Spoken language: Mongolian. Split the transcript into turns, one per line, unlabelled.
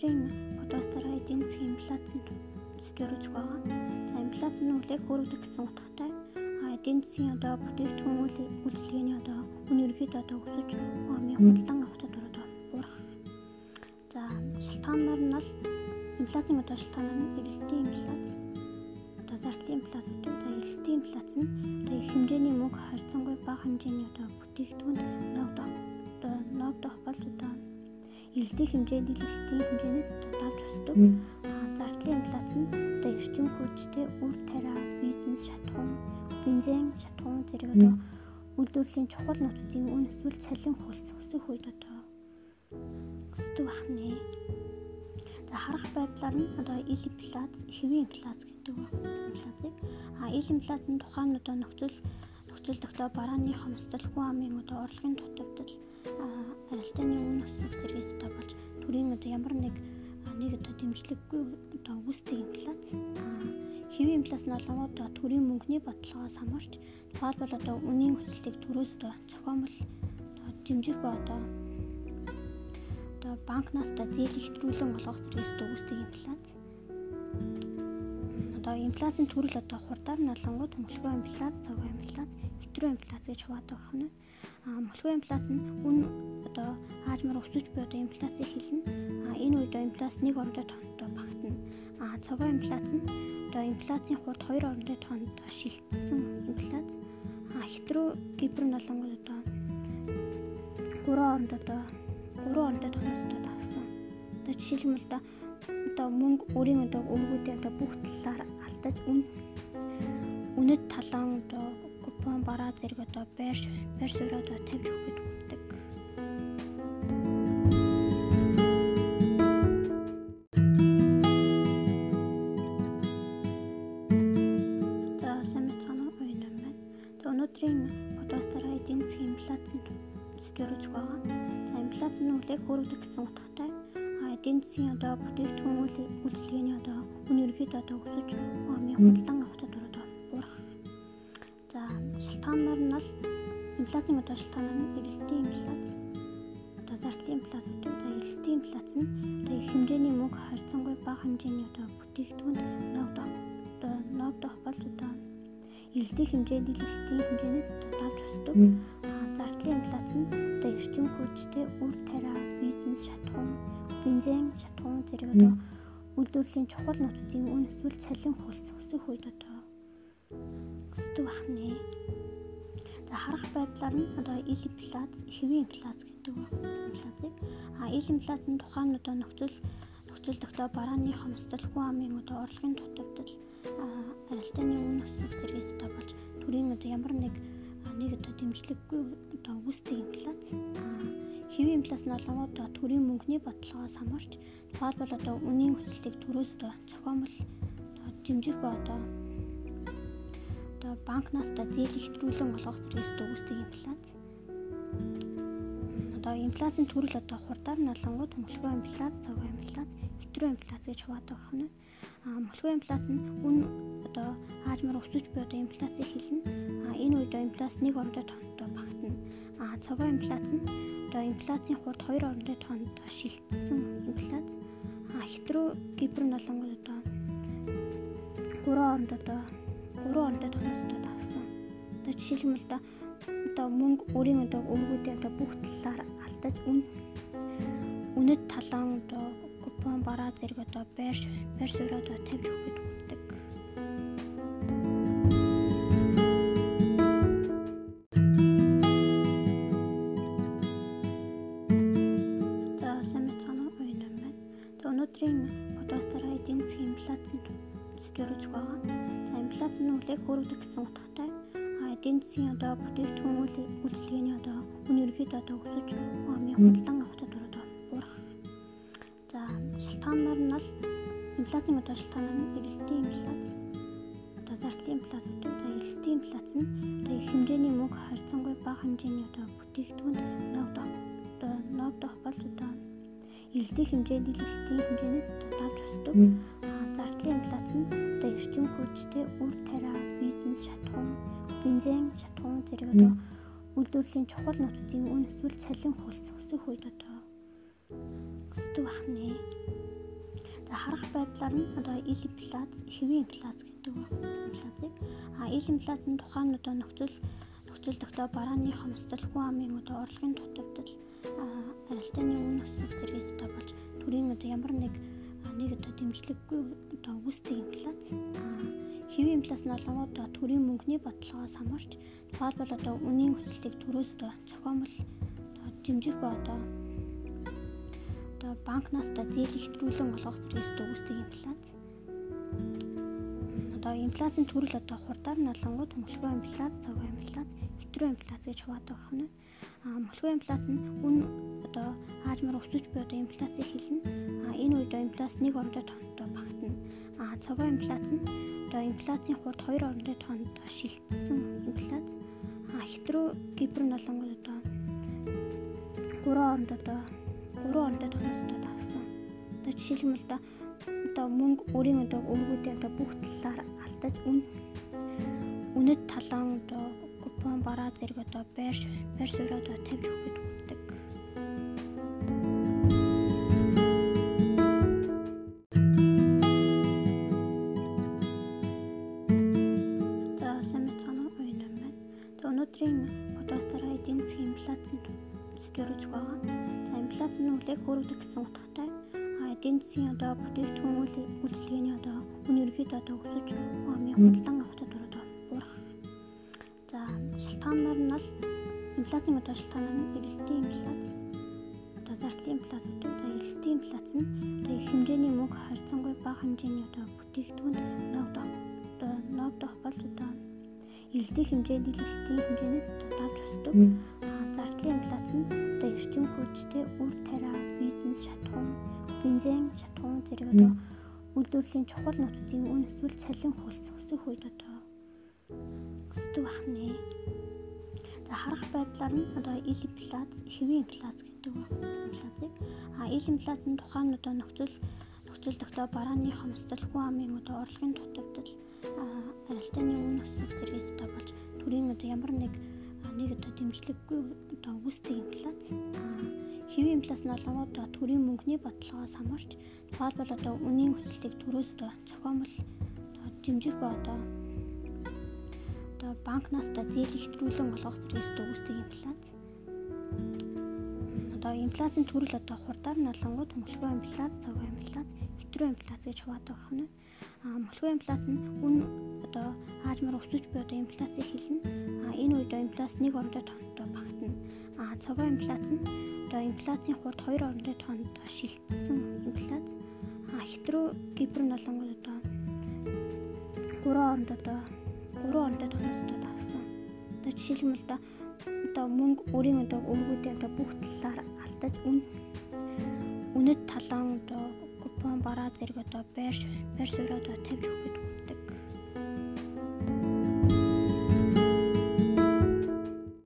өнөөдрийн подкастаараа эдийн засгийн инфляцийн сэдвээр үзэх байгаа. За инфляци нь үлээх өөрөгдөх гэсэн утгатай эдийн засгийн одоо бүтээгдэхүүн үйлчлэгээний одоо үн ерөнхийдөө одоо өсөж амын худалдан авах чадвар одоо буурах. За шалтгаанаар нь бол инфляцийн одоо шалтгаан нь эрэлтийн инфляц, одоо зардлын инфляц гэдэг. За эрэлтийн инфляц нь одоо их хэмжээний мөнгө харьцангуй бага хэмжээний одоо бүтээгдэхүүн эрэлтийн хэмжээний эрэлтийн хэмжээнээс давж өсдөг. Зардлын инфляц нь одоо эрчим хүчтэй үр тариа, бизнес шатхуун, бензин шатхуун зэрэг одоо үйлдвэрлэлийн чухал нутгийн үн эсвэл цалин хөлс өсөх үед одоо өсдөг бахнэ. За харах байдлаар нь одоо ил инфляц, хэвийн инфляц гэдэг инфляцийг а ил инфляцийн тухайн одоо нөхцөл нөхцөл тогтоо барааны хомсдол хүн амын одоо орлогын дутагдал одоо ямар нэг нэг одоо дэмжлэггүй одоо үүсдэг инфляц хэвийн инфляц нь олонгод төрийн мөнгөний бодлогоос хамаарч тухайлбал одоо үнийн өсөлтийг төрөөс одоо зохиомл дэмжих ба одоо одоо банкнаас одоо зээл ихтрүүлэн олгох зэрэгс үүсдэг инфляц одоо инфляцийн төрөл одоо хурдаар нь олонгод хөнгөлөлтөө инфляц, цагаан инфляц, хэтрүү инфляц гэж хувадаг байна. А мөлхөө инфляц нь үн одоо хаажмаар өсөж буй одоо инфляцийг хэлнэ. А энэ үед инфляц нэг орондоо тонтой багтана. А цагаан инфляц нь одоо инфляцийн хурд хоёр орондоо тонтой шилжсэн инфляц. А хэтрүү гибр нь олонгод одоо 3 орондоо одоо 3 орондоо тоноос одоо давсан. Одоо жишээлбэл одоо одоо мөнгө өрийн одоо өргүүдээ одоо бүх талаар алдаж үн үнэт талаан одоо купон бараа зэрэг одоо байр байр суурь одоо тавьж өгөхөд хүрдэг. За сайн мэцхан уу юм байна. За өнөөдрийн подкастаараа эдийн засгийн инфляцийн сэдвээр үзэх байгаа. За инфляц нь үлээх өөрөгдөх гэсэн утгатай эдийн засгийн одоо бүтээгдэхүүн үйлчлэгээний одоо үн ерөнхийдөө одоо өсөж амын худалдан инфляцийн шалтгаан нь эрэлтийн инфляц, одоо зардлын инфляц гэдэг. За эрэлтийн инфляц нь одоо их хэмжээний мөнгө харьцангуй бага хэмжээний одоо бүтээгдэхүүн ногдох одоо ногдох болж одоо эрэлтийн хэмжээний эрэлтийн хэмжээнээс давж өсдөг. Зардлын инфляц нь одоо эрчим хүчтэй үр тариа, бизнес шатхуун бензин шатхуун зэрэг одоо үйлдвэрлэлийн чухал нутгийн үн эсвэл цалин хөлс өсөх үед одоо харах байдлаар нь одоо ил инфляц, хэвийн инфляц гэдэг инфляцийг а ил инфляцийн тухайн одоо нөхцөл нөхцөл тогтоо барааны хомсдол хүн амын одоо орлогын дутагдал арилжааны үн өсөх зэрэг одоо болж төрийн одоо ямар нэг нэг одоо дэмжлэггүй одоо үүсдэг инфляц хэвийн инфляц нь олонгод одоо төрийн мөнгөний бодлогоос хамаарч тухайлбал одоо үнийн өсөлтийг төрөөс одоо зохиомл одоо дэмжих ба одоо банкнаас одоо зээл ихтрүүлэн олгох зэрэгс үүсдэг инфляц. Одоо инфляцийн төрөл одоо хурдаар нь олонгод хөнгөлөлтөө инфляц, цагаан инфляц, хэтрүү инфляц гэж хувадаг байна. А мөлхөө инфляц нь үн одоо хаажмаар өсөж буй одоо инфляцийг хэлнэ. А энэ үед инфляц нэг орондоо тонтой багтана. А цагаан инфляц нь одоо инфляцийн хурд 2 орондоо тонтой шилжсэн инфляц. А хэтрүү гибр нь олонгод одоо 3 орондоо одоо 3 орондоо тоноос одоо давсан. Одоо жишээлбэл одоо одоо мөнгө өрийн одоо өргүүдээ одоо бүх талаар алдаж үн үнэт талаан одоо купон бараа зэрэг одоо байр байр суурь одоо тавьж өгөхөд хүрдэг. Ерөнхийдөө одоо өсөж амын авах чадвар одоо буурах. За шалтгаанаар нь бол инфляцийн одоо шалтгаан нь эрэлтийн инфляц, одоо зардлын инфляц гэдэг. За эрэлтийн инфляц нь одоо их хэмжээний мөнгө харьцангуй бага хэмжээний одоо бүтээгдэхүүн ногдох одоо ногдох болж одоо эрэлтийн хэмжээний эрэлтийн хэмжээнээс одоо давж өсдөг. Зардлын инфляц нь одоо эрчим хүчтэй үр тариа, бизнес шатхуун, бензин шатхуун зэрэг одоо үйлдвэрлэлийн чухал нутгийн үн эсвэл цалин хөлс өсөх үед одоо өсдөг бахнэ. За харах байдлаар нь одоо ил инфляц, хэвийн инфляц гэдэг инфляцийг а ил инфляцийн тухайн одоо нөхцөл нөхцөл тогтоо барааны хомсдол хүн амын одоо орлогын дутагдал арилжааны үн өсөх зэрэг одоо болж төрийн одоо ямар нэг нэг одоо дэмжлэггүй одоо үүсдэг инфляц хэвийн инфляц нь олонгоо төрийн мөнгөний бодлогоос хамаарч тухайлбал одоо үнийн өсөлтийг төрөөс одоо зохиомл одоо дэмжих ба одоо одоо банкнаас одоо зээл ихтрүүлэн олгох зэрэгс үүсдэг инфляц одоо инфляцийн төрөл одоо хурдаар нь олонгууд мөлхөө инфляц, цагаан инфляц, хэтрүү инфляц гэж хуваадаг байна. А мөлхөө инфляц нь үн одоо аажмаар өсөж буй одоо инфляцийг хэлнэ. А энэ үед инфляц нэг орондоо тонтой багтана. А цагаан инфляц нь одоо инфляцийн хурд хоёр орондоо тонтой шилжсэн инфляц. А хэтрүү гибр нь олонгууд одоо 3 орондоо одоо 3 орондоо тоноос одоо давсан. Одоо жишээлбэл одоо одоо мөнгө өөрийн одоо өргүүдээ одоо бүх талаар алдаж үн үнэт талаан одоо купон бараа зэрэг одоо байр байр суурь одоо тавьж өгөхөд хүрдэг. Үзэх байгаа. За инфляцийн нөлөөг хүргэх гэсэн утгатай эдийн засгийн одоо бүтээгдэхүүн үйлчлэгээний одоо үн ерөнхийдөө одоо өсөж амын худалдан авахд одоо буурах. За шалтгаанаар нь бол инфляцийн одоо шалтгаан нь эрэлтийн инфляц, одоо зардлын инфляц. За эрэлтийн инфляц нь одоо их хэмжээний мөнгө харьцангуй бага хэмжээний одоо бүтээгдэхүүнд ногдох одоо ногдох болж одоо эрэлтийн хэмжээний эрэлтийн хэмжээнээс одоо давж өсдөг. Зардлын инфляц нь одоо эрчим хүчтэй үр тариа, бизнес шатхуун бензин, шатхуун зэрэг одоо үйлдвэрлэлийн чухал нутгийн үн эсвэл цалин хөлс өсөх үед одоо өсдөг бахнэ. За харах байдлаар нь одоо ил инфляц, хэвийн инфляц гэдэг инфляцийг а ил инфляцийн тухайн одоо нөхцөл нөхцөл тогтоо барааны хомсдол хүн амын одоо орлогын дутагдал арилжааны үн өсөх зэрэг одоо болж төрийн одоо ямар нэг нэг одоо дэмжлэггүй одоо үүсдэг инфляц хэвийн инфляц нь олонгууд төрийн мөнгөний бодлогоос хамаарч тухайлбал одоо үнийн өсөлтийг төрөөс одоо зохиомл одоо дэмжих ба одоо одоо банкнаас одоо зээл ихтрүүлэн олгох зэрэгс үүсдэг инфляц одоо инфляцийн төрөл одоо хурдаар нь олонгууд мөлхөө инфляц, цагаан инфляц, хэтрүү инфляц гэж хуваадаг байна. А мөлхөө инфляц нь үн одоо аажмаар өсөж буй одоо инфляцийг хэлнэ. Инфляц нэг орондоо тонтой багтана. А цагаан инфляц нь одоо инфляцийн хурд 2 орондоо тоонд шилжсэн инфляц а хэтрүү гибр нь болонгод одоо 3 оронд одоо 3 орондоо тооноос одоо давсан. Одоо жишээлбэл одоо одоо мөнгө өөрийн одоо өргүүдээ одоо бүх талаар алдаж үн үнэт талаан одоо купон бараа зэрэг одоо байр байр суурь одоо тавьж өгөхөд хүрдэг.